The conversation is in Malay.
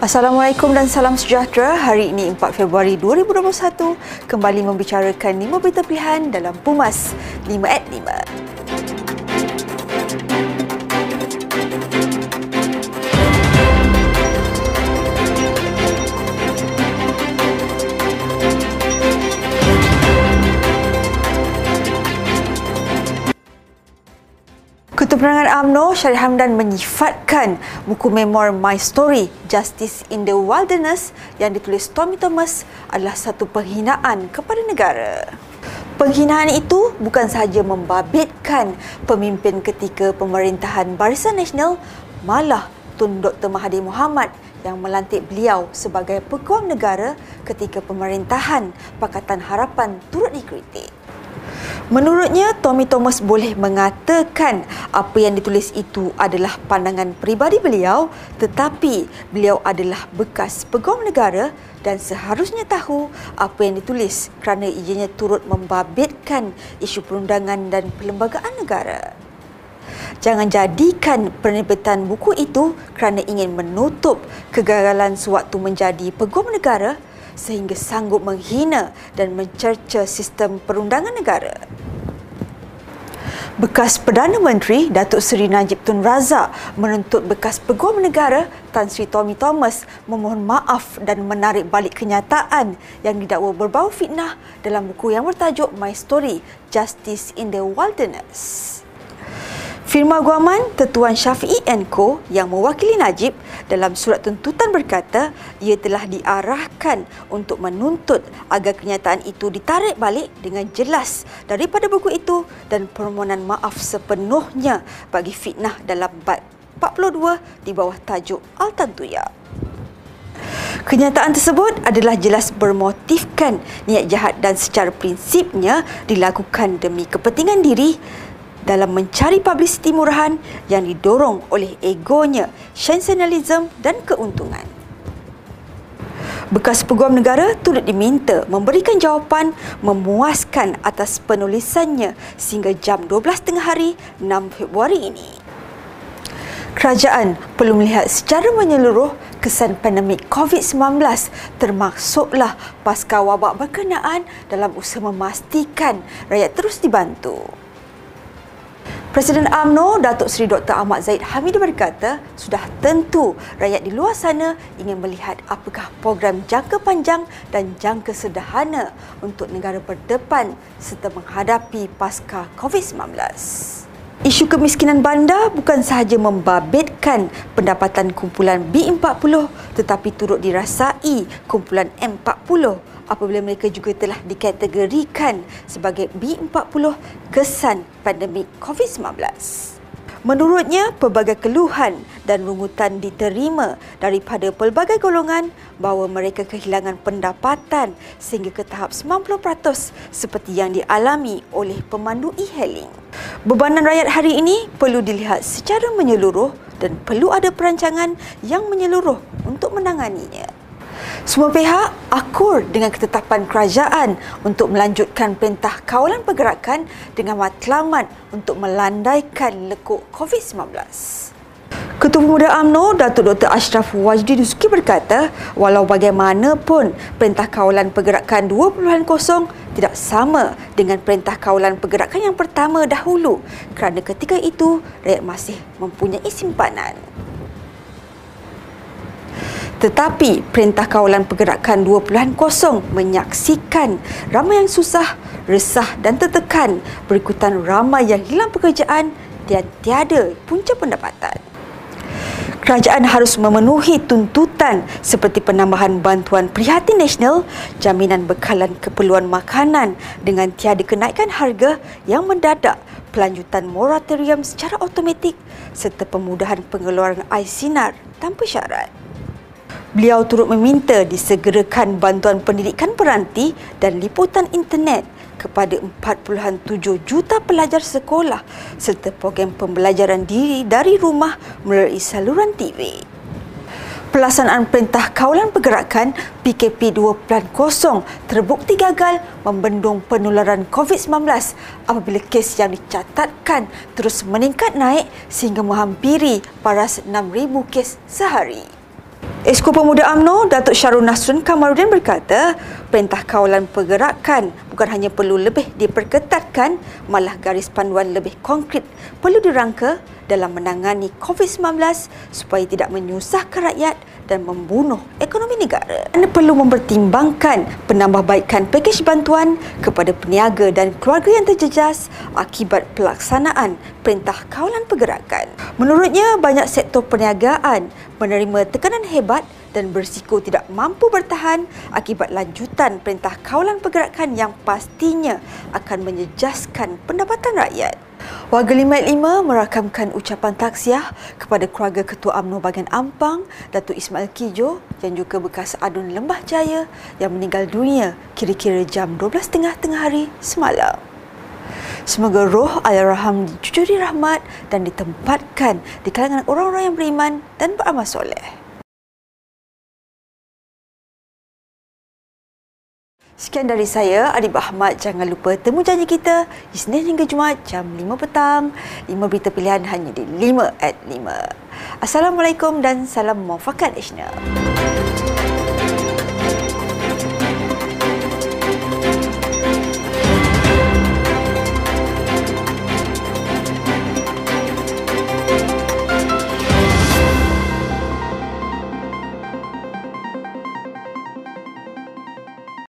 Assalamualaikum dan salam sejahtera. Hari ini 4 Februari 2021 kembali membicarakan 5 berita pilihan dalam Pumas 5 at 5. Ketua Penerangan UMNO Syarif Hamdan menyifatkan buku memor My Story Justice in the Wilderness yang ditulis Tommy Thomas adalah satu penghinaan kepada negara. Penghinaan itu bukan sahaja membabitkan pemimpin ketika pemerintahan Barisan Nasional malah Tun Dr. Mahathir Mohamad yang melantik beliau sebagai peguam negara ketika pemerintahan Pakatan Harapan turut dikritik. Menurutnya, Tommy Thomas boleh mengatakan apa yang ditulis itu adalah pandangan peribadi beliau tetapi beliau adalah bekas peguam negara dan seharusnya tahu apa yang ditulis kerana ianya turut membabitkan isu perundangan dan perlembagaan negara. Jangan jadikan penerbitan buku itu kerana ingin menutup kegagalan sewaktu menjadi peguam negara sehingga sanggup menghina dan mencerca sistem perundangan negara. Bekas Perdana Menteri Datuk Seri Najib Tun Razak menuntut bekas Peguam Negara Tan Sri Tommy Thomas memohon maaf dan menarik balik kenyataan yang didakwa berbau fitnah dalam buku yang bertajuk My Story Justice in the Wilderness. Firma guaman Tetuan Syafi'i Co yang mewakili Najib dalam surat tuntutan berkata ia telah diarahkan untuk menuntut agar kenyataan itu ditarik balik dengan jelas daripada buku itu dan permohonan maaf sepenuhnya bagi fitnah dalam bab 42 di bawah tajuk Al-Tantuya. Kenyataan tersebut adalah jelas bermotifkan niat jahat dan secara prinsipnya dilakukan demi kepentingan diri dalam mencari publicity murahan yang didorong oleh egonya, sensationalism dan keuntungan. Bekas peguam negara turut diminta memberikan jawapan memuaskan atas penulisannya sehingga jam 12.30 hari 6 Februari ini. Kerajaan perlu melihat secara menyeluruh kesan pandemik COVID-19 termasuklah pasca wabak berkenaan dalam usaha memastikan rakyat terus dibantu. Presiden AMNO Datuk Seri Dr. Ahmad Zaid Hamid berkata sudah tentu rakyat di luar sana ingin melihat apakah program jangka panjang dan jangka sederhana untuk negara berdepan serta menghadapi pasca COVID-19. Isu kemiskinan bandar bukan sahaja membabitkan pendapatan kumpulan B40 tetapi turut dirasai kumpulan M40 apabila mereka juga telah dikategorikan sebagai B40 kesan pandemik COVID-19. Menurutnya, pelbagai keluhan dan rungutan diterima daripada pelbagai golongan bahawa mereka kehilangan pendapatan sehingga ke tahap 90% seperti yang dialami oleh pemandu e-hailing. Bebanan rakyat hari ini perlu dilihat secara menyeluruh dan perlu ada perancangan yang menyeluruh untuk menanganinya. Semua pihak akur dengan ketetapan kerajaan untuk melanjutkan perintah kawalan pergerakan dengan matlamat untuk melandaikan lekuk COVID-19. Ketua Pemuda AMNO Datuk Dr. Ashraf Wajdi Dusuki berkata, walau bagaimanapun perintah kawalan pergerakan 2.0 tidak sama dengan perintah kawalan pergerakan yang pertama dahulu kerana ketika itu rakyat masih mempunyai simpanan. Tetapi Perintah Kawalan Pergerakan 2.0 menyaksikan ramai yang susah, resah dan tertekan berikutan ramai yang hilang pekerjaan dan tiada punca pendapatan. Kerajaan harus memenuhi tuntutan seperti penambahan bantuan prihatin nasional, jaminan bekalan keperluan makanan dengan tiada kenaikan harga yang mendadak, pelanjutan moratorium secara automatik serta pemudahan pengeluaran air sinar tanpa syarat. Beliau turut meminta disegerakan bantuan pendidikan peranti dan liputan internet kepada 4.7 juta pelajar sekolah serta program pembelajaran diri dari rumah melalui saluran TV. Pelaksanaan Perintah Kawalan Pergerakan PKP 2.0 terbukti gagal membendung penularan COVID-19 apabila kes yang dicatatkan terus meningkat naik sehingga menghampiri paras 6,000 kes sehari. Esko Pemuda AMNO, Datuk Syarul Nasrun Kamarudin berkata, perintah kawalan pergerakan bukan hanya perlu lebih diperketatkan, malah garis panduan lebih konkret perlu dirangka dalam menangani COVID-19 supaya tidak menyusahkan rakyat dan membunuh ekonomi negara. Anda perlu mempertimbangkan penambahbaikan pakej bantuan kepada peniaga dan keluarga yang terjejas akibat pelaksanaan Perintah Kawalan Pergerakan. Menurutnya, banyak sektor perniagaan menerima tekanan hebat dan berisiko tidak mampu bertahan akibat lanjutan Perintah Kawalan Pergerakan yang pastinya akan menyejaskan pendapatan rakyat. Warga 55 merakamkan ucapan taksiah kepada keluarga Ketua UMNO bagian Ampang, Datuk Ismail Kijo yang juga bekas adun Lembah Jaya yang meninggal dunia kira-kira jam 12.30 tengah hari semalam. Semoga roh Allahyarham dijujuri rahmat dan ditempatkan di kalangan orang-orang yang beriman dan beramal soleh. Sekian dari saya, Adib Ahmad. Jangan lupa temu janji kita di Senin hingga Jumaat jam 5 petang. 5 berita pilihan hanya di 5 at 5. Assalamualaikum dan salam muafakat Isna.